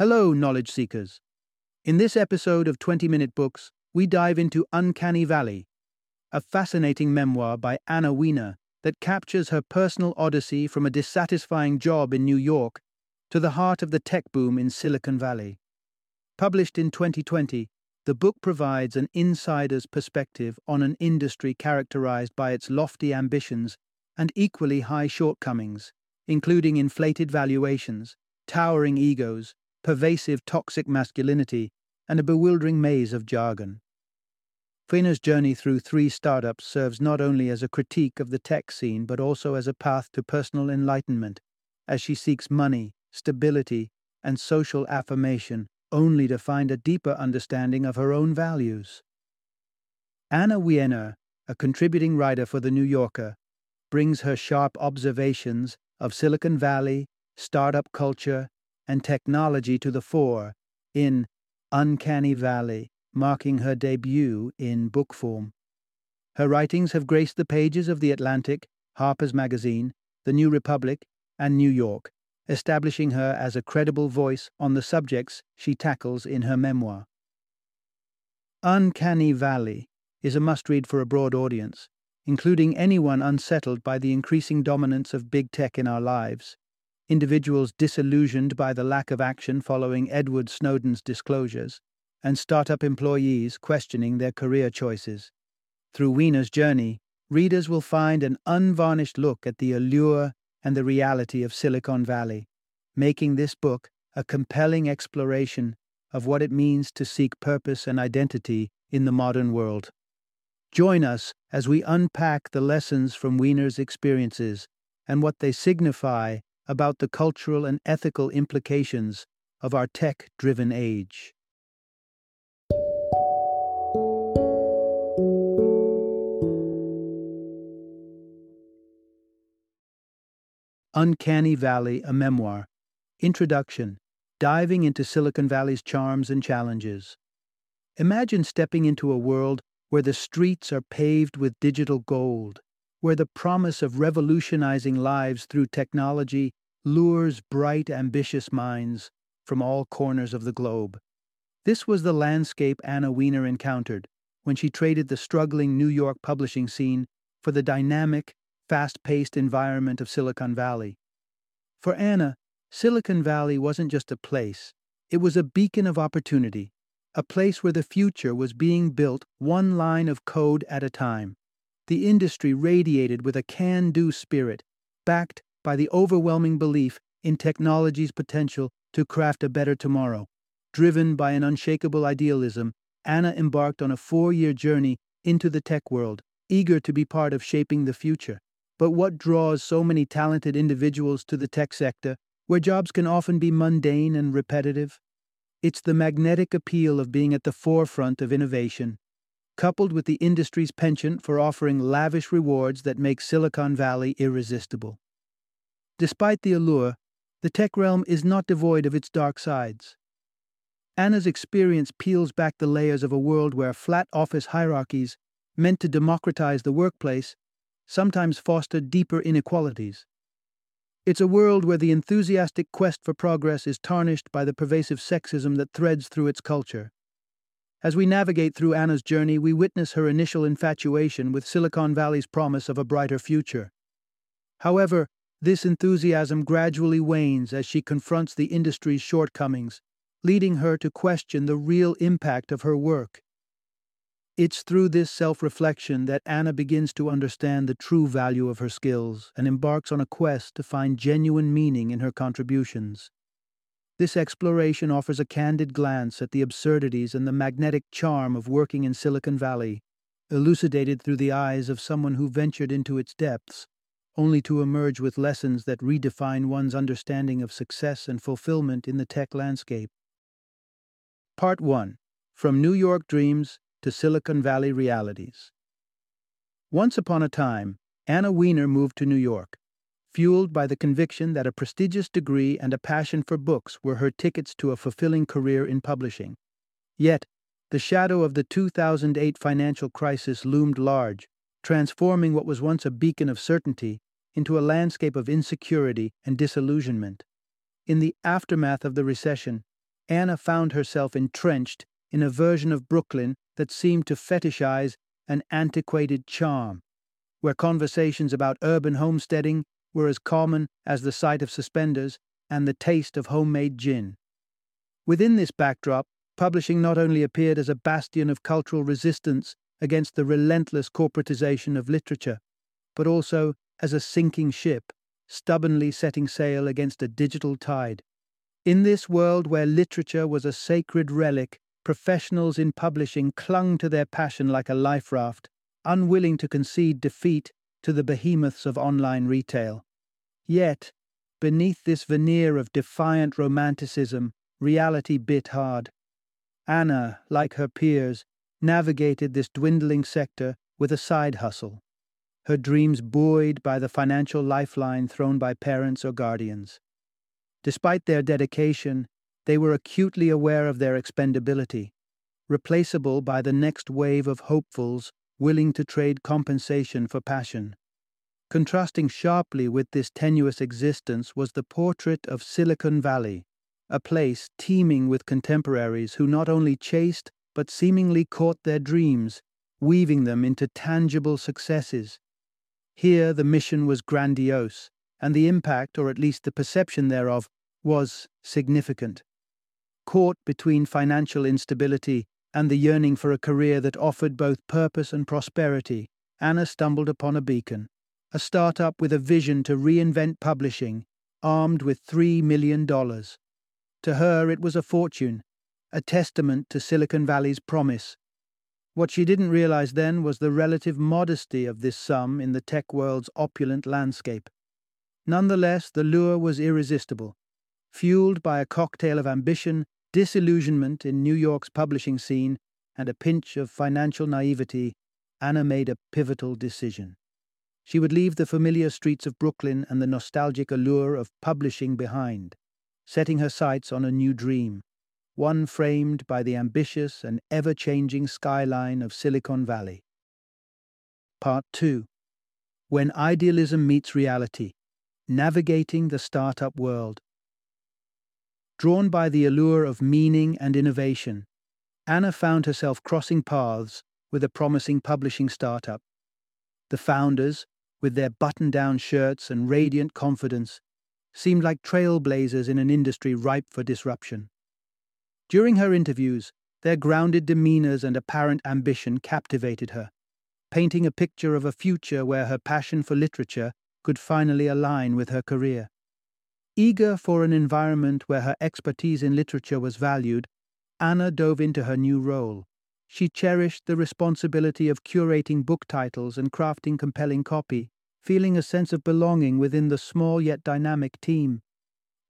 Hello, knowledge seekers. In this episode of 20 Minute Books, we dive into Uncanny Valley, a fascinating memoir by Anna Wiener that captures her personal odyssey from a dissatisfying job in New York to the heart of the tech boom in Silicon Valley. Published in 2020, the book provides an insider's perspective on an industry characterized by its lofty ambitions and equally high shortcomings, including inflated valuations, towering egos, pervasive toxic masculinity, and a bewildering maze of jargon. Wiener's journey through three startups serves not only as a critique of the tech scene but also as a path to personal enlightenment as she seeks money, stability, and social affirmation only to find a deeper understanding of her own values. Anna Wiener, a contributing writer for The New Yorker, brings her sharp observations of Silicon Valley, startup culture, and technology to the fore in Uncanny Valley, marking her debut in book form. Her writings have graced the pages of The Atlantic, Harper's Magazine, The New Republic, and New York, establishing her as a credible voice on the subjects she tackles in her memoir. Uncanny Valley is a must read for a broad audience, including anyone unsettled by the increasing dominance of big tech in our lives, individuals disillusioned by the lack of action following Edward Snowden's disclosures, and startup employees questioning their career choices. Through Wiener's journey, readers will find an unvarnished look at the allure and the reality of Silicon Valley, making this book a compelling exploration of what it means to seek purpose and identity in the modern world. Join us as we unpack the lessons from Wiener's experiences and what they signify about the cultural and ethical implications of our tech driven age. Uncanny Valley, a memoir. Introduction Diving into Silicon Valley's charms and challenges. Imagine stepping into a world where the streets are paved with digital gold, where the promise of revolutionizing lives through technology lures bright, ambitious minds from all corners of the globe. This was the landscape Anna Wiener encountered when she traded the struggling New York publishing scene for the dynamic, fast paced environment of Silicon Valley. For Anna, Silicon Valley wasn't just a place, it was a beacon of opportunity, a place where the future was being built one line of code at a time. The industry radiated with a can do spirit, backed by the overwhelming belief in technology's potential to craft a better tomorrow. Driven by an unshakable idealism, Anna embarked on a four year journey into the tech world, eager to be part of shaping the future. But what draws so many talented individuals to the tech sector, where jobs can often be mundane and repetitive? It's the magnetic appeal of being at the forefront of innovation, coupled with the industry's penchant for offering lavish rewards that make Silicon Valley irresistible. Despite the allure, the tech realm is not devoid of its dark sides. Anna's experience peels back the layers of a world where flat office hierarchies, meant to democratize the workplace, sometimes foster deeper inequalities. It's a world where the enthusiastic quest for progress is tarnished by the pervasive sexism that threads through its culture. As we navigate through Anna's journey, we witness her initial infatuation with Silicon Valley's promise of a brighter future. However, this enthusiasm gradually wanes as she confronts the industry's shortcomings, leading her to question the real impact of her work. It's through this self reflection that Anna begins to understand the true value of her skills and embarks on a quest to find genuine meaning in her contributions. This exploration offers a candid glance at the absurdities and the magnetic charm of working in Silicon Valley, elucidated through the eyes of someone who ventured into its depths, only to emerge with lessons that redefine one's understanding of success and fulfillment in the tech landscape. Part 1 From New York Dreams to Silicon Valley realities. Once upon a time, Anna Wiener moved to New York, fueled by the conviction that a prestigious degree and a passion for books were her tickets to a fulfilling career in publishing. Yet, the shadow of the 2008 financial crisis loomed large, transforming what was once a beacon of certainty into a landscape of insecurity and disillusionment. In the aftermath of the recession, Anna found herself entrenched in a version of Brooklyn that seemed to fetishize an antiquated charm, where conversations about urban homesteading were as common as the sight of suspenders and the taste of homemade gin. Within this backdrop, publishing not only appeared as a bastion of cultural resistance against the relentless corporatization of literature, but also as a sinking ship, stubbornly setting sail against a digital tide. In this world where literature was a sacred relic, professionals in publishing clung to their passion like a life raft, unwilling to concede defeat to the behemoths of online retail. Yet, beneath this veneer of defiant romanticism, reality bit hard. Anna, like her peers, navigated this dwindling sector with a side hustle, her dreams buoyed by the financial lifeline thrown by parents or guardians. Despite their dedication, they were acutely aware of their expendability, replaceable by the next wave of hopefuls willing to trade compensation for passion. Contrasting sharply with this tenuous existence was the portrait of Silicon Valley, a place teeming with contemporaries who not only chased but seemingly caught their dreams, weaving them into tangible successes. Here the mission was grandiose, and the impact, or at least the perception thereof, was significant. Caught between financial instability and the yearning for a career that offered both purpose and prosperity, Anna stumbled upon a beacon, a startup with a vision to reinvent publishing, armed with $3 million. To her, it was a fortune, a testament to Silicon Valley's promise. What she didn't realize then was the relative modesty of this sum in the tech world's opulent landscape. Nonetheless, the lure was irresistible. Fueled by a cocktail of ambition, disillusionment in New York's publishing scene, and a pinch of financial naivety, Anna made a pivotal decision. She would leave the familiar streets of Brooklyn and the nostalgic allure of publishing behind, setting her sights on a new dream, one framed by the ambitious and ever changing skyline of Silicon Valley. Part 2 When Idealism Meets Reality Navigating the Startup World. Drawn by the allure of meaning and innovation, Anna found herself crossing paths with a promising publishing startup. The founders, with their button down shirts and radiant confidence, seemed like trailblazers in an industry ripe for disruption. During her interviews, their grounded demeanors and apparent ambition captivated her, painting a picture of a future where her passion for literature could finally align with her career. Eager for an environment where her expertise in literature was valued, Anna dove into her new role. She cherished the responsibility of curating book titles and crafting compelling copy, feeling a sense of belonging within the small yet dynamic team.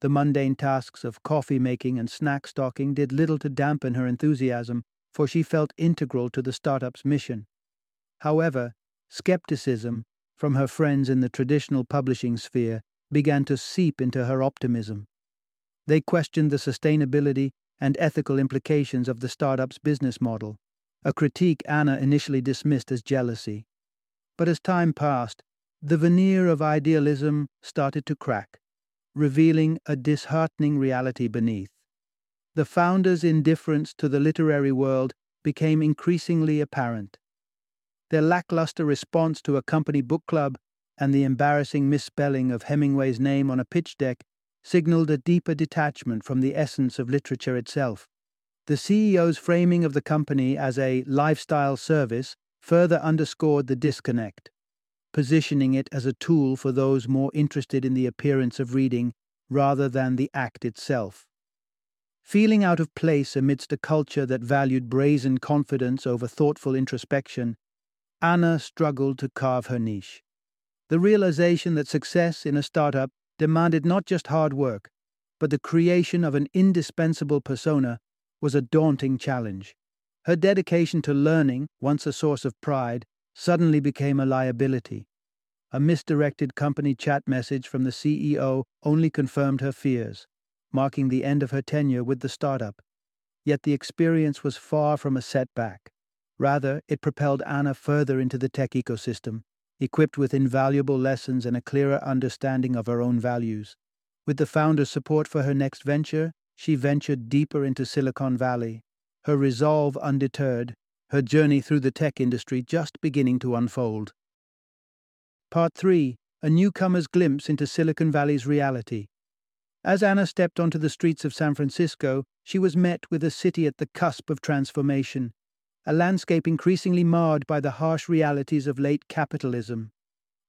The mundane tasks of coffee making and snack stocking did little to dampen her enthusiasm, for she felt integral to the startup's mission. However, skepticism from her friends in the traditional publishing sphere began to seep into her optimism. They questioned the sustainability and ethical implications of the startup's business model, a critique Anna initially dismissed as jealousy. But as time passed, the veneer of idealism started to crack, revealing a disheartening reality beneath. The founder's indifference to the literary world became increasingly apparent. Their lackluster response to a company book club and the embarrassing misspelling of Hemingway's name on a pitch deck signaled a deeper detachment from the essence of literature itself. The CEO's framing of the company as a lifestyle service further underscored the disconnect, positioning it as a tool for those more interested in the appearance of reading rather than the act itself. Feeling out of place amidst a culture that valued brazen confidence over thoughtful introspection, Anna struggled to carve her niche. The realization that success in a startup demanded not just hard work, but the creation of an indispensable persona was a daunting challenge. Her dedication to learning, once a source of pride, suddenly became a liability. A misdirected company chat message from the CEO only confirmed her fears, marking the end of her tenure with the startup. Yet the experience was far from a setback. Rather, it propelled Anna further into the tech ecosystem, equipped with invaluable lessons and a clearer understanding of her own values. With the founder's support for her next venture, she ventured deeper into Silicon Valley, her resolve undeterred, her journey through the tech industry just beginning to unfold. Part 3 A Newcomer's Glimpse into Silicon Valley's Reality. As Anna stepped onto the streets of San Francisco, she was met with a city at the cusp of transformation, a landscape increasingly marred by the harsh realities of late capitalism.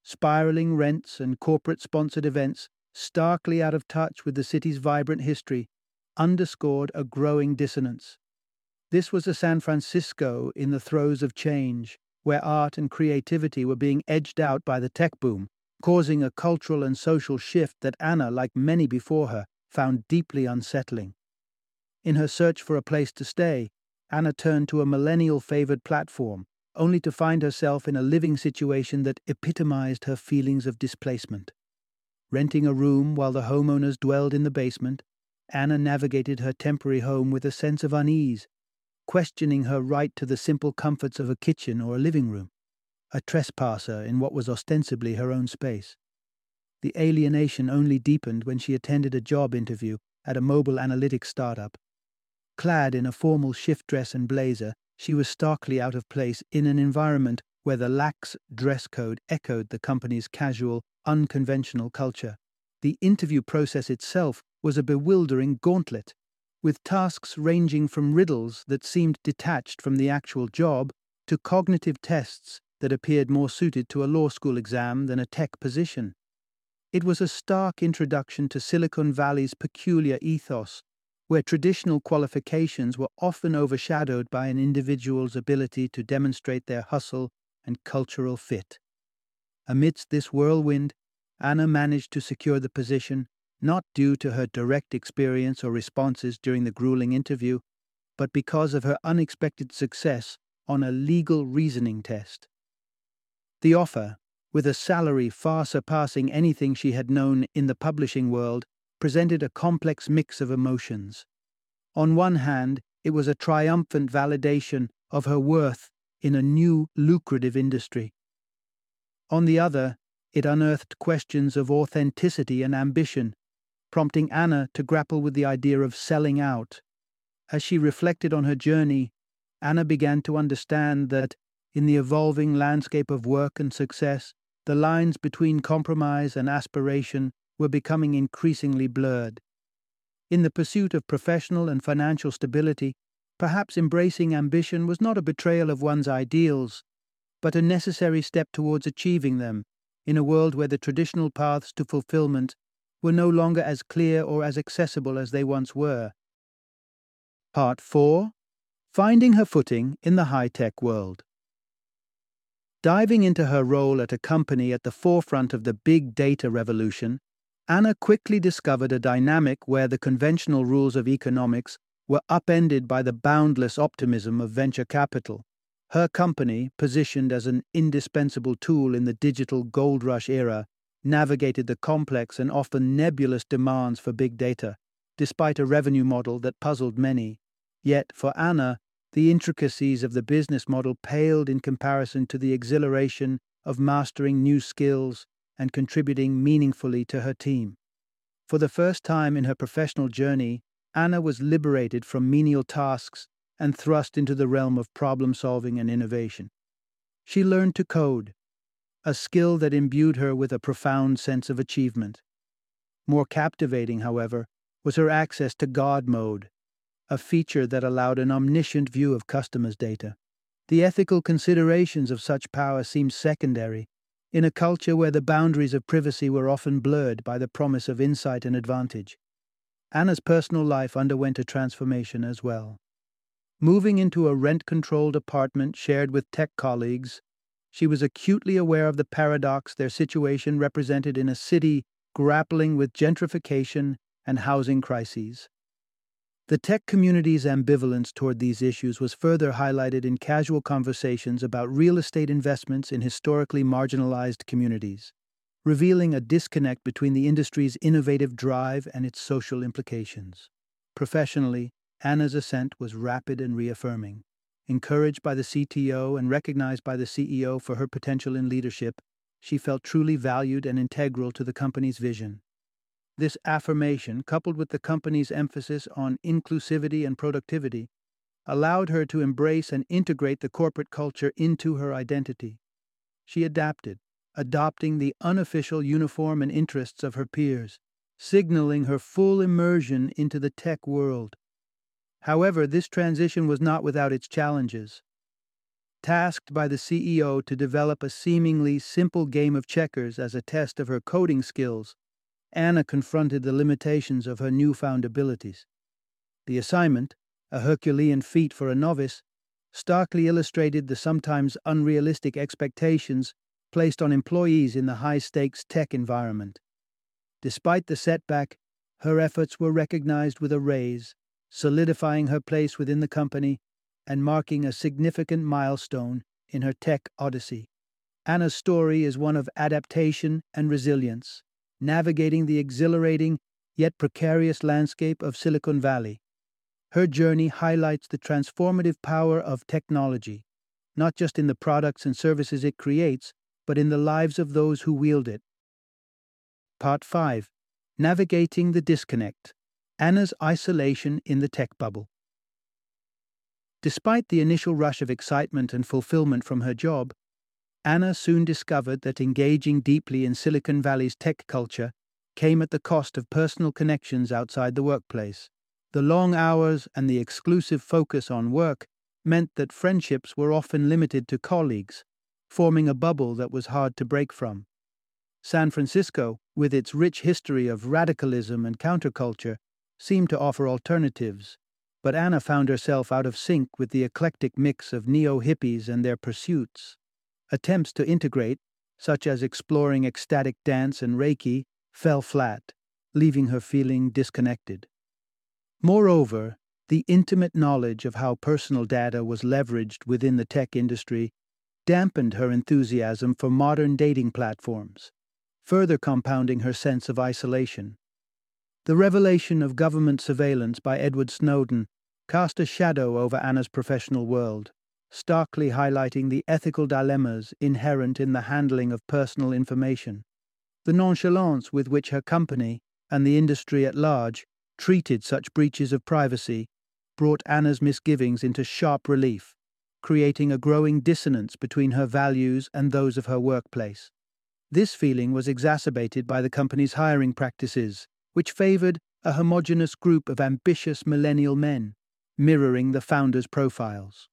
Spiraling rents and corporate sponsored events, starkly out of touch with the city's vibrant history, underscored a growing dissonance. This was a San Francisco in the throes of change, where art and creativity were being edged out by the tech boom causing a cultural and social shift that Anna, like many before her, found deeply unsettling. In her search for a place to stay, Anna turned to a millennial favored platform, only to find herself in a living situation that epitomized her feelings of displacement. Renting a room while the homeowners dwelled in the basement, Anna navigated her temporary home with a sense of unease, questioning her right to the simple comforts of a kitchen or a living room a trespasser in what was ostensibly her own space. The alienation only deepened when she attended a job interview at a mobile analytics startup. Clad in a formal shift dress and blazer, she was starkly out of place in an environment where the lax dress code echoed the company's casual, unconventional culture. The interview process itself was a bewildering gauntlet, with tasks ranging from riddles that seemed detached from the actual job to cognitive tests that appeared more suited to a law school exam than a tech position. It was a stark introduction to Silicon Valley's peculiar ethos, where traditional qualifications were often overshadowed by an individual's ability to demonstrate their hustle and cultural fit. Amidst this whirlwind, Anna managed to secure the position not due to her direct experience or responses during the grueling interview, but because of her unexpected success on a legal reasoning test. The offer, with a salary far surpassing anything she had known in the publishing world, presented a complex mix of emotions. On one hand, it was a triumphant validation of her worth in a new, lucrative industry. On the other, it unearthed questions of authenticity and ambition, prompting Anna to grapple with the idea of selling out. As she reflected on her journey, Anna began to understand that in the evolving landscape of work and success, the lines between compromise and aspiration were becoming increasingly blurred. In the pursuit of professional and financial stability, perhaps embracing ambition was not a betrayal of one's ideals, but a necessary step towards achieving them in a world where the traditional paths to fulfillment were no longer as clear or as accessible as they once were. Part 4 Finding Her Footing in the High Tech World. Diving into her role at a company at the forefront of the big data revolution, Anna quickly discovered a dynamic where the conventional rules of economics were upended by the boundless optimism of venture capital. Her company, positioned as an indispensable tool in the digital gold rush era, navigated the complex and often nebulous demands for big data, despite a revenue model that puzzled many. Yet, for Anna, the intricacies of the business model paled in comparison to the exhilaration of mastering new skills and contributing meaningfully to her team. For the first time in her professional journey, Anna was liberated from menial tasks and thrust into the realm of problem solving and innovation. She learned to code, a skill that imbued her with a profound sense of achievement. More captivating, however, was her access to God mode, a feature that allowed an omniscient view of customers' data. The ethical considerations of such power seemed secondary, in a culture where the boundaries of privacy were often blurred by the promise of insight and advantage. Anna's personal life underwent a transformation as well. Moving into a rent controlled apartment shared with tech colleagues, she was acutely aware of the paradox their situation represented in a city grappling with gentrification and housing crises. The tech community's ambivalence toward these issues was further highlighted in casual conversations about real estate investments in historically marginalized communities, revealing a disconnect between the industry's innovative drive and its social implications. Professionally, Anna's ascent was rapid and reaffirming. Encouraged by the CTO and recognized by the CEO for her potential in leadership, she felt truly valued and integral to the company's vision. This affirmation, coupled with the company's emphasis on inclusivity and productivity, allowed her to embrace and integrate the corporate culture into her identity. She adapted, adopting the unofficial uniform and interests of her peers, signaling her full immersion into the tech world. However, this transition was not without its challenges. Tasked by the CEO to develop a seemingly simple game of checkers as a test of her coding skills, Anna confronted the limitations of her newfound abilities. The assignment, a Herculean feat for a novice, starkly illustrated the sometimes unrealistic expectations placed on employees in the high stakes tech environment. Despite the setback, her efforts were recognized with a raise, solidifying her place within the company and marking a significant milestone in her tech odyssey. Anna's story is one of adaptation and resilience, navigating the exhilarating yet precarious landscape of Silicon Valley. Her journey highlights the transformative power of technology, not just in the products and services it creates, but in the lives of those who wield it. Part 5 Navigating the Disconnect Anna's Isolation in the Tech Bubble. Despite the initial rush of excitement and fulfillment from her job, Anna soon discovered that engaging deeply in Silicon Valley's tech culture came at the cost of personal connections outside the workplace. The long hours and the exclusive focus on work meant that friendships were often limited to colleagues, forming a bubble that was hard to break from. San Francisco, with its rich history of radicalism and counterculture, seemed to offer alternatives, but Anna found herself out of sync with the eclectic mix of neo hippies and their pursuits. Attempts to integrate, such as exploring ecstatic dance and Reiki, fell flat, leaving her feeling disconnected. Moreover, the intimate knowledge of how personal data was leveraged within the tech industry dampened her enthusiasm for modern dating platforms, further compounding her sense of isolation. The revelation of government surveillance by Edward Snowden cast a shadow over Anna's professional world, starkly highlighting the ethical dilemmas inherent in the handling of personal information. The nonchalance with which her company, and the industry at large, treated such breaches of privacy brought Anna's misgivings into sharp relief, creating a growing dissonance between her values and those of her workplace. This feeling was exacerbated by the company's hiring practices, which favored a homogeneous group of ambitious millennial men, mirroring the founders' profiles.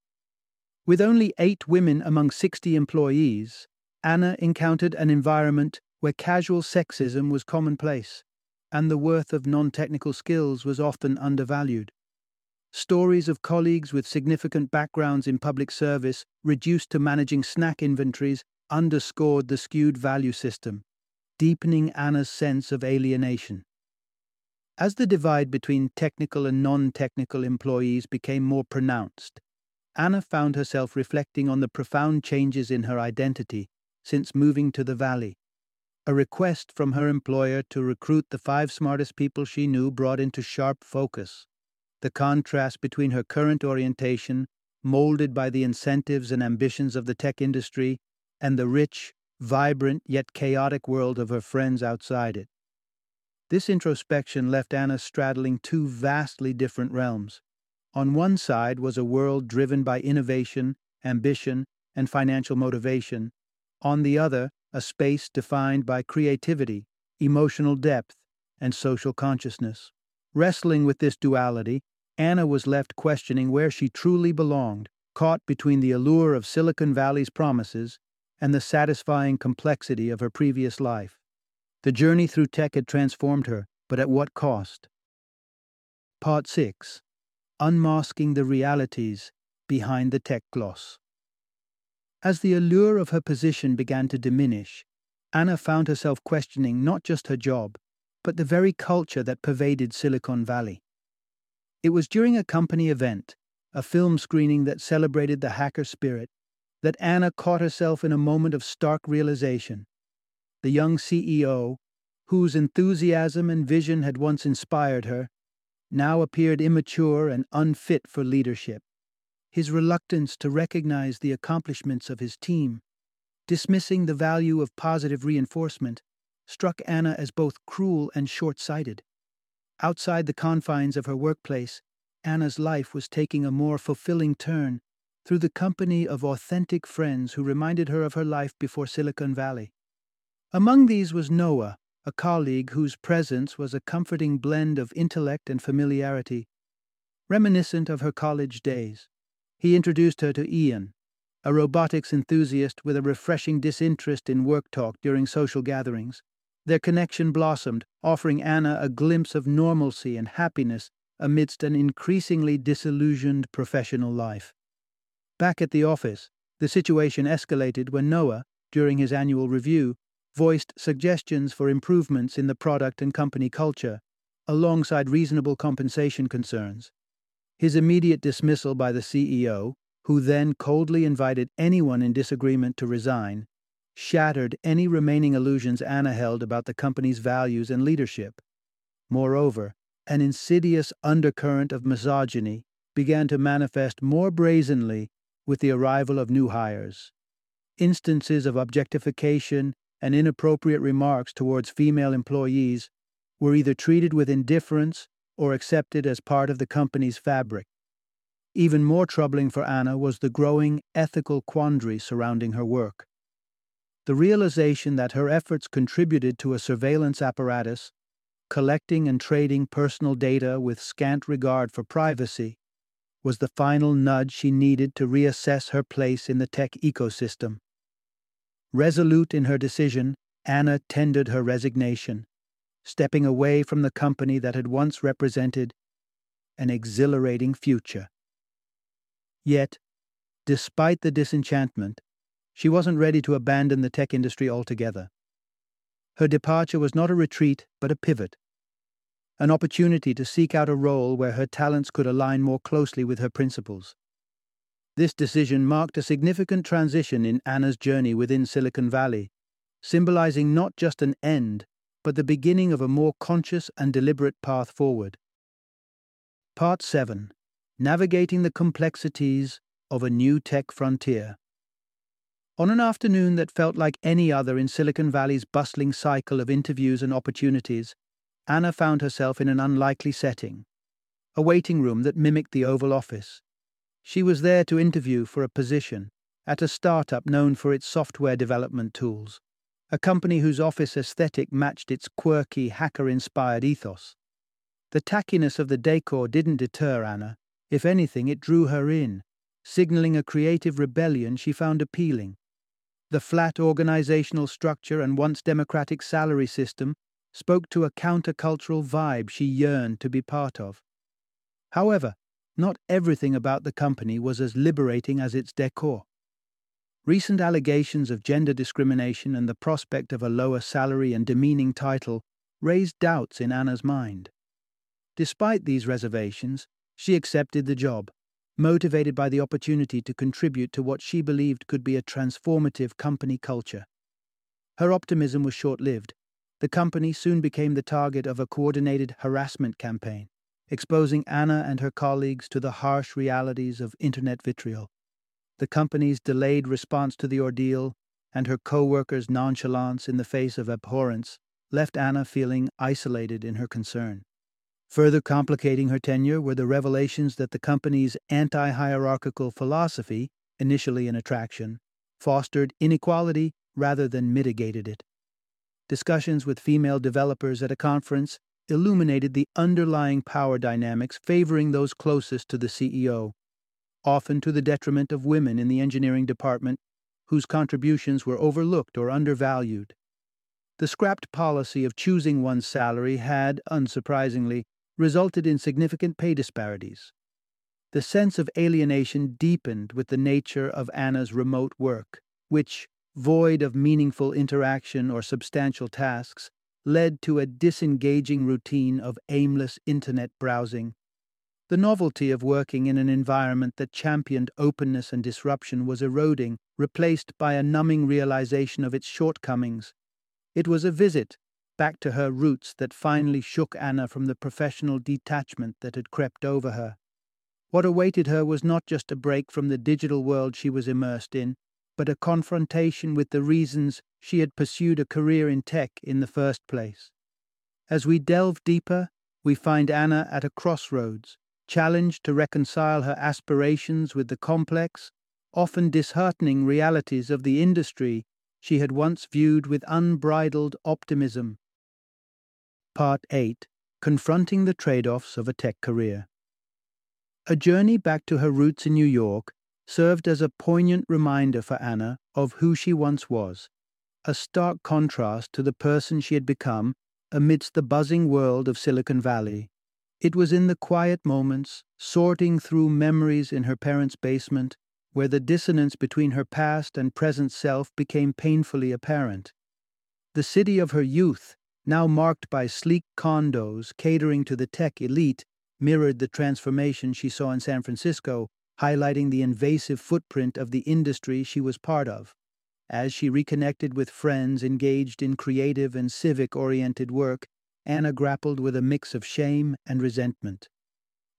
With only eight women among 60 employees, Anna encountered an environment where casual sexism was commonplace and the worth of non technical skills was often undervalued. Stories of colleagues with significant backgrounds in public service reduced to managing snack inventories underscored the skewed value system, deepening Anna's sense of alienation. As the divide between technical and non technical employees became more pronounced, Anna found herself reflecting on the profound changes in her identity since moving to the valley. A request from her employer to recruit the five smartest people she knew brought into sharp focus the contrast between her current orientation, molded by the incentives and ambitions of the tech industry, and the rich, vibrant, yet chaotic world of her friends outside it. This introspection left Anna straddling two vastly different realms. On one side was a world driven by innovation, ambition, and financial motivation. On the other, a space defined by creativity, emotional depth, and social consciousness. Wrestling with this duality, Anna was left questioning where she truly belonged, caught between the allure of Silicon Valley's promises and the satisfying complexity of her previous life. The journey through tech had transformed her, but at what cost? Part 6 Unmasking the Realities Behind the Tech Gloss. As the allure of her position began to diminish, Anna found herself questioning not just her job, but the very culture that pervaded Silicon Valley. It was during a company event, a film screening that celebrated the hacker spirit, that Anna caught herself in a moment of stark realization. The young CEO, whose enthusiasm and vision had once inspired her, now appeared immature and unfit for leadership his reluctance to recognize the accomplishments of his team, dismissing the value of positive reinforcement, struck Anna as both cruel and short sighted. Outside the confines of her workplace, Anna's life was taking a more fulfilling turn through the company of authentic friends who reminded her of her life before Silicon Valley. Among these was Noah, a colleague whose presence was a comforting blend of intellect and familiarity, reminiscent of her college days. He introduced her to Ian, a robotics enthusiast with a refreshing disinterest in work talk during social gatherings. Their connection blossomed, offering Anna a glimpse of normalcy and happiness amidst an increasingly disillusioned professional life. Back at the office, the situation escalated when Noah, during his annual review, voiced suggestions for improvements in the product and company culture, alongside reasonable compensation concerns. His immediate dismissal by the CEO, who then coldly invited anyone in disagreement to resign, shattered any remaining illusions Anna held about the company's values and leadership. Moreover, an insidious undercurrent of misogyny began to manifest more brazenly with the arrival of new hires. Instances of objectification and inappropriate remarks towards female employees were either treated with indifference or accepted as part of the company's fabric. Even more troubling for Anna was the growing ethical quandary surrounding her work. The realization that her efforts contributed to a surveillance apparatus, collecting and trading personal data with scant regard for privacy, was the final nudge she needed to reassess her place in the tech ecosystem. Resolute in her decision, Anna tendered her resignation, stepping away from the company that had once represented an exhilarating future. Yet, despite the disenchantment, she wasn't ready to abandon the tech industry altogether. Her departure was not a retreat, but a pivot, an opportunity to seek out a role where her talents could align more closely with her principles. This decision marked a significant transition in Anna's journey within Silicon Valley, symbolizing not just an end, but the beginning of a more conscious and deliberate path forward. Part 7 Navigating the Complexities of a New Tech Frontier. On an afternoon that felt like any other in Silicon Valley's bustling cycle of interviews and opportunities, Anna found herself in an unlikely setting a waiting room that mimicked the Oval Office. She was there to interview for a position at a startup known for its software development tools, a company whose office aesthetic matched its quirky, hacker inspired ethos. The tackiness of the decor didn't deter Anna. If anything, it drew her in, signaling a creative rebellion she found appealing. The flat organizational structure and once democratic salary system spoke to a countercultural vibe she yearned to be part of. However, not everything about the company was as liberating as its decor. Recent allegations of gender discrimination and the prospect of a lower salary and demeaning title raised doubts in Anna's mind. Despite these reservations, she accepted the job, motivated by the opportunity to contribute to what she believed could be a transformative company culture. Her optimism was short lived. The company soon became the target of a coordinated harassment campaign exposing Anna and her colleagues to the harsh realities of internet vitriol. The company's delayed response to the ordeal and her co workers' nonchalance in the face of abhorrence left Anna feeling isolated in her concern. Further complicating her tenure were the revelations that the company's anti hierarchical philosophy, initially an attraction, fostered inequality rather than mitigated it. Discussions with female developers at a conference illuminated the underlying power dynamics favoring those closest to the CEO, often to the detriment of women in the engineering department whose contributions were overlooked or undervalued. The scrapped policy of choosing one's salary had, unsurprisingly, resulted in significant pay disparities. The sense of alienation deepened with the nature of Anna's remote work, which, void of meaningful interaction or substantial tasks, led to a disengaging routine of aimless internet browsing. The novelty of working in an environment that championed openness and disruption was eroding, replaced by a numbing realization of its shortcomings. It was a visit back to her roots that finally shook Anna from the professional detachment that had crept over her. What awaited her was not just a break from the digital world she was immersed in, but a confrontation with the reasons she had pursued a career in tech in the first place. As we delve deeper, we find Anna at a crossroads, challenged to reconcile her aspirations with the complex, often disheartening realities of the industry she had once viewed with unbridled optimism. Part 8 Confronting the Trade Offs of a Tech Career. A journey back to her roots in New York served as a poignant reminder for Anna of who she once was, a stark contrast to the person she had become amidst the buzzing world of Silicon Valley. It was in the quiet moments, sorting through memories in her parents' basement, where the dissonance between her past and present self became painfully apparent. The city of her youth, now marked by sleek condos catering to the tech elite, mirrored the transformation she saw in San Francisco, highlighting the invasive footprint of the industry she was part of. As she reconnected with friends engaged in creative and civic oriented work, Anna grappled with a mix of shame and resentment.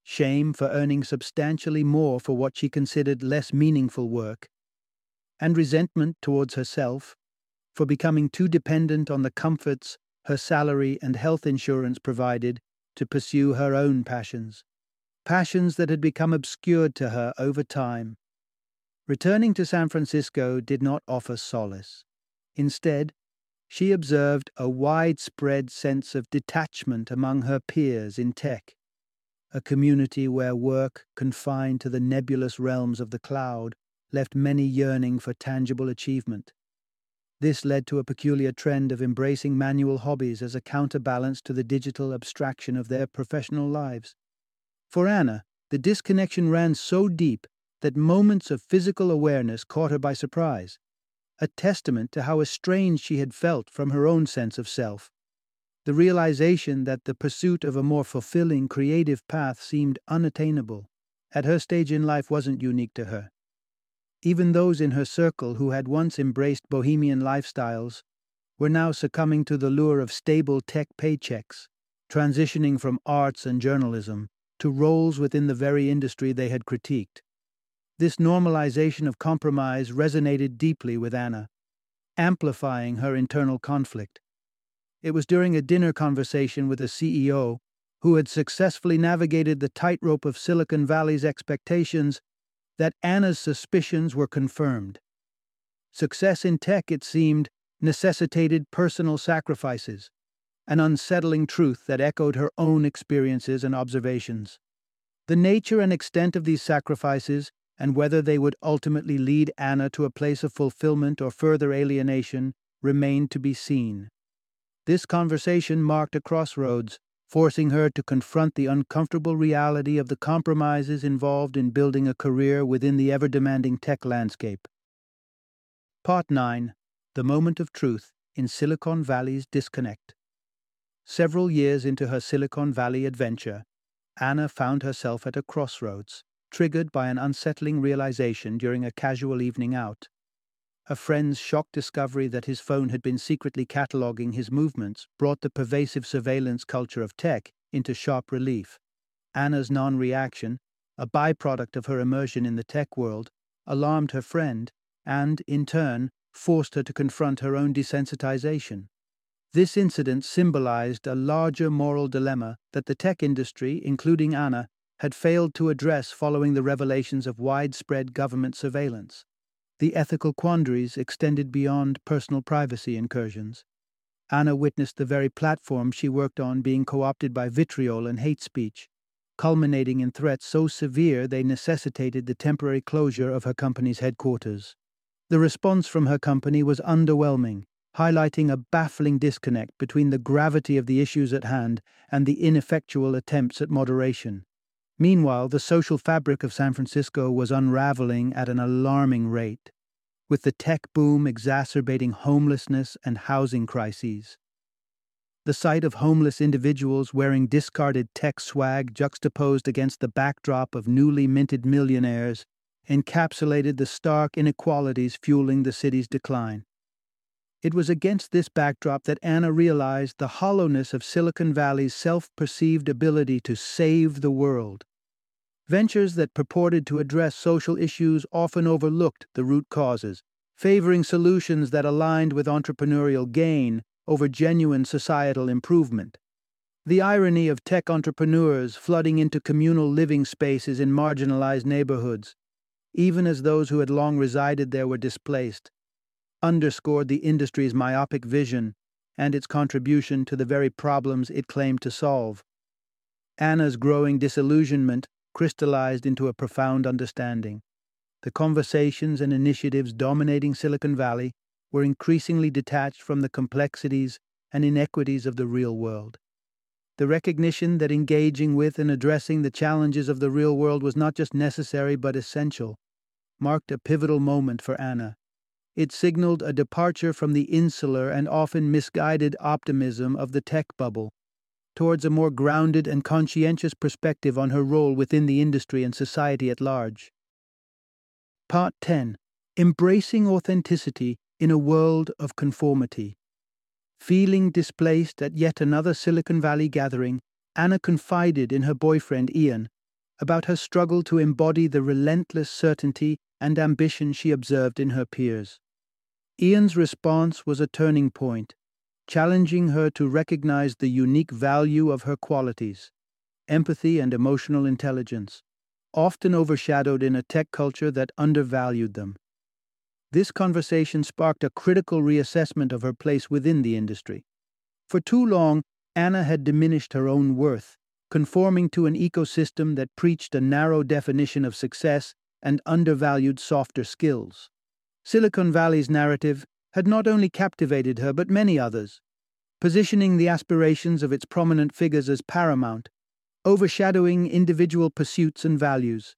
Shame for earning substantially more for what she considered less meaningful work, and resentment towards herself for becoming too dependent on the comforts her salary and health insurance provided to pursue her own passions. Passions that had become obscured to her over time Returning to San Francisco did not offer solace. Instead, she observed a widespread sense of detachment among her peers in tech, a community where work, confined to the nebulous realms of the cloud, left many yearning for tangible achievement. This led to a peculiar trend of embracing manual hobbies as a counterbalance to the digital abstraction of their professional lives. For Anna, the disconnection ran so deep that moments of physical awareness caught her by surprise, a testament to how estranged she had felt from her own sense of self. The realization that the pursuit of a more fulfilling creative path seemed unattainable at her stage in life wasn't unique to her. Even those in her circle who had once embraced bohemian lifestyles were now succumbing to the lure of stable tech paychecks, transitioning from arts and journalism to roles within the very industry they had critiqued. This normalization of compromise resonated deeply with Anna, amplifying her internal conflict. It was during a dinner conversation with a CEO who had successfully navigated the tightrope of Silicon Valley's expectations that Anna's suspicions were confirmed. Success in tech, it seemed, necessitated personal sacrifices, an unsettling truth that echoed her own experiences and observations. The nature and extent of these sacrifices and whether they would ultimately lead Anna to a place of fulfillment or further alienation remained to be seen. This conversation marked a crossroads, forcing her to confront the uncomfortable reality of the compromises involved in building a career within the ever demanding tech landscape. Part 9 The Moment of Truth in Silicon Valley's Disconnect. Several years into her Silicon Valley adventure, Anna found herself at a crossroads triggered by an unsettling realization during a casual evening out. A friend's shocked discovery that his phone had been secretly cataloging his movements brought the pervasive surveillance culture of tech into sharp relief. Anna's non reaction, a byproduct of her immersion in the tech world, alarmed her friend and, in turn, forced her to confront her own desensitization. This incident symbolized a larger moral dilemma that the tech industry, including Anna, had failed to address following the revelations of widespread government surveillance. The ethical quandaries extended beyond personal privacy incursions. Anna witnessed the very platform she worked on being co opted by vitriol and hate speech, culminating in threats so severe they necessitated the temporary closure of her company's headquarters. The response from her company was underwhelming, highlighting a baffling disconnect between the gravity of the issues at hand and the ineffectual attempts at moderation. Meanwhile, the social fabric of San Francisco was unraveling at an alarming rate, with the tech boom exacerbating homelessness and housing crises. The sight of homeless individuals wearing discarded tech swag juxtaposed against the backdrop of newly minted millionaires encapsulated the stark inequalities fueling the city's decline. It was against this backdrop that Anna realized the hollowness of Silicon Valley's self perceived ability to save the world. Ventures that purported to address social issues often overlooked the root causes, favoring solutions that aligned with entrepreneurial gain over genuine societal improvement. The irony of tech entrepreneurs flooding into communal living spaces in marginalized neighborhoods, even as those who had long resided there were displaced, underscored the industry's myopic vision and its contribution to the very problems it claimed to solve. Anna's growing disillusionment crystallized into a profound understanding. The conversations and initiatives dominating Silicon Valley were increasingly detached from the complexities and inequities of the real world. The recognition that engaging with and addressing the challenges of the real world was not just necessary but essential marked a pivotal moment for Anna. It signaled a departure from the insular and often misguided optimism of the tech bubble towards a more grounded and conscientious perspective on her role within the industry and society at large. Part 10 Embracing Authenticity in a World of Conformity. Feeling displaced at yet another Silicon Valley gathering, Anna confided in her boyfriend Ian about her struggle to embody the relentless certainty and ambition she observed in her peers. Ian's response was a turning point, challenging her to recognize the unique value of her qualities empathy and emotional intelligence, often overshadowed in a tech culture that undervalued them. This conversation sparked a critical reassessment of her place within the industry. For too long, Anna had diminished her own worth, conforming to an ecosystem that preached a narrow definition of success and undervalued softer skills. Silicon Valley's narrative had not only captivated her but many others, positioning the aspirations of its prominent figures as paramount, overshadowing individual pursuits and values.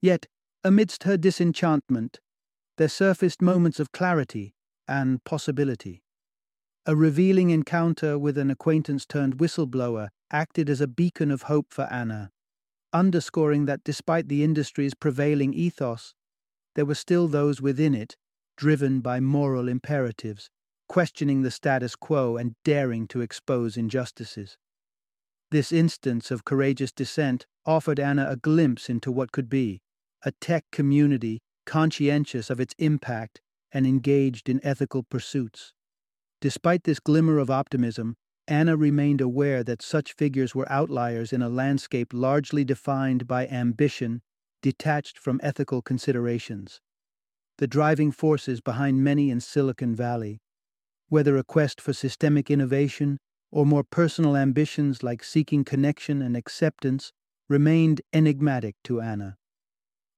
Yet, amidst her disenchantment, there surfaced moments of clarity and possibility. A revealing encounter with an acquaintance turned whistleblower acted as a beacon of hope for Anna, underscoring that despite the industry's prevailing ethos, there were still those within it driven by moral imperatives, questioning the status quo and daring to expose injustices. This instance of courageous dissent offered Anna a glimpse into what could be a tech community conscientious of its impact and engaged in ethical pursuits. Despite this glimmer of optimism, Anna remained aware that such figures were outliers in a landscape largely defined by ambition, detached from ethical considerations. The driving forces behind many in Silicon Valley, whether a quest for systemic innovation or more personal ambitions like seeking connection and acceptance, remained enigmatic to Anna.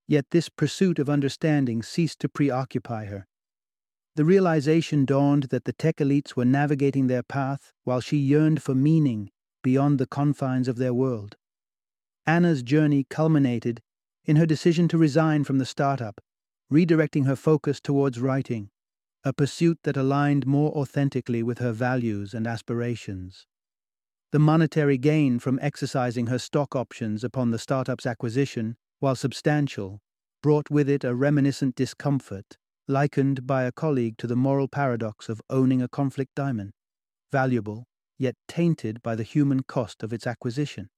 Yet this pursuit of understanding ceased to preoccupy her. The realization dawned that the tech elites were navigating their path while she yearned for meaning beyond the confines of their world. Anna's journey culminated in her decision to resign from the startup, redirecting her focus towards writing, a pursuit that aligned more authentically with her values and aspirations. The monetary gain from exercising her stock options upon the startup's acquisition, while substantial, brought with it a reminiscent discomfort likened by a colleague to the moral paradox of owning a conflict diamond, valuable, yet tainted by the human cost of its acquisition.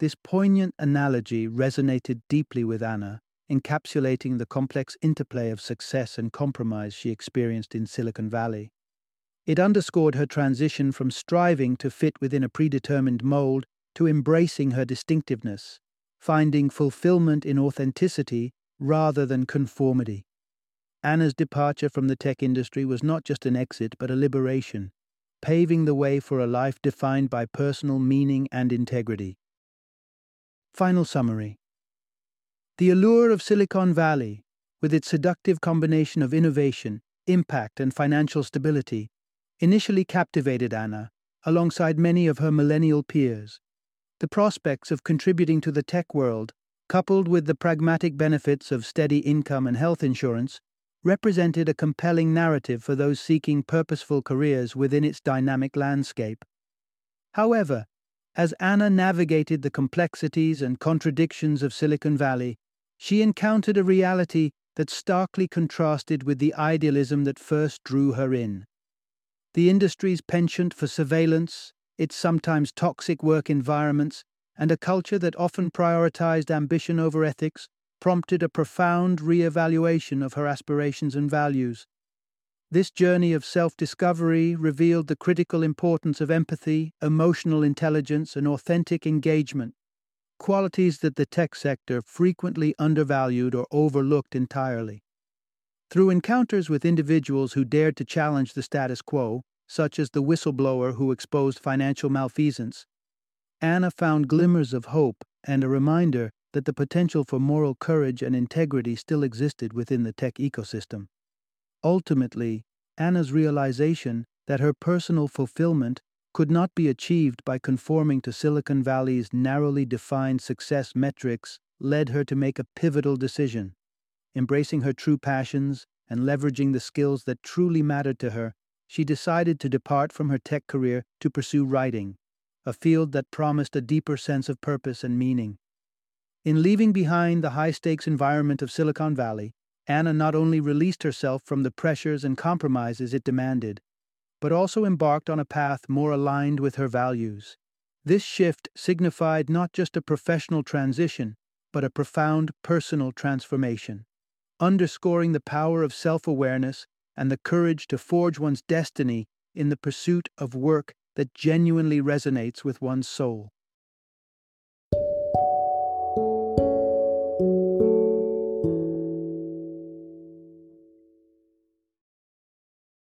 This poignant analogy resonated deeply with Anna, encapsulating the complex interplay of success and compromise she experienced in Silicon Valley. It underscored her transition from striving to fit within a predetermined mold to embracing her distinctiveness, finding fulfillment in authenticity rather than conformity. Anna's departure from the tech industry was not just an exit, but a liberation, paving the way for a life defined by personal meaning and integrity. Final summary The allure of Silicon Valley, with its seductive combination of innovation, impact, and financial stability, initially captivated Anna, alongside many of her millennial peers. The prospects of contributing to the tech world, coupled with the pragmatic benefits of steady income and health insurance, represented a compelling narrative for those seeking purposeful careers within its dynamic landscape. However, as Anna navigated the complexities and contradictions of Silicon Valley, she encountered a reality that starkly contrasted with the idealism that first drew her in. The industry's penchant for surveillance, its sometimes toxic work environments, and a culture that often prioritized ambition over ethics prompted a profound re-evaluation of her aspirations and values. This journey of self-discovery revealed the critical importance of empathy, emotional intelligence, and authentic engagement, qualities that the tech sector frequently undervalued or overlooked entirely. Through encounters with individuals who dared to challenge the status quo, such as the whistleblower who exposed financial malfeasance, Anna found glimmers of hope and a reminder that the potential for moral courage and integrity still existed within the tech ecosystem. Ultimately, Anna's realization that her personal fulfillment could not be achieved by conforming to Silicon Valley's narrowly defined success metrics led her to make a pivotal decision. Embracing her true passions and leveraging the skills that truly mattered to her, she decided to depart from her tech career to pursue writing, a field that promised a deeper sense of purpose and meaning. In leaving behind the high stakes environment of Silicon Valley, Anna not only released herself from the pressures and compromises it demanded, but also embarked on a path more aligned with her values. This shift signified not just a professional transition, but a profound personal transformation, underscoring the power of self awareness and the courage to forge one's destiny in the pursuit of work that genuinely resonates with one's soul.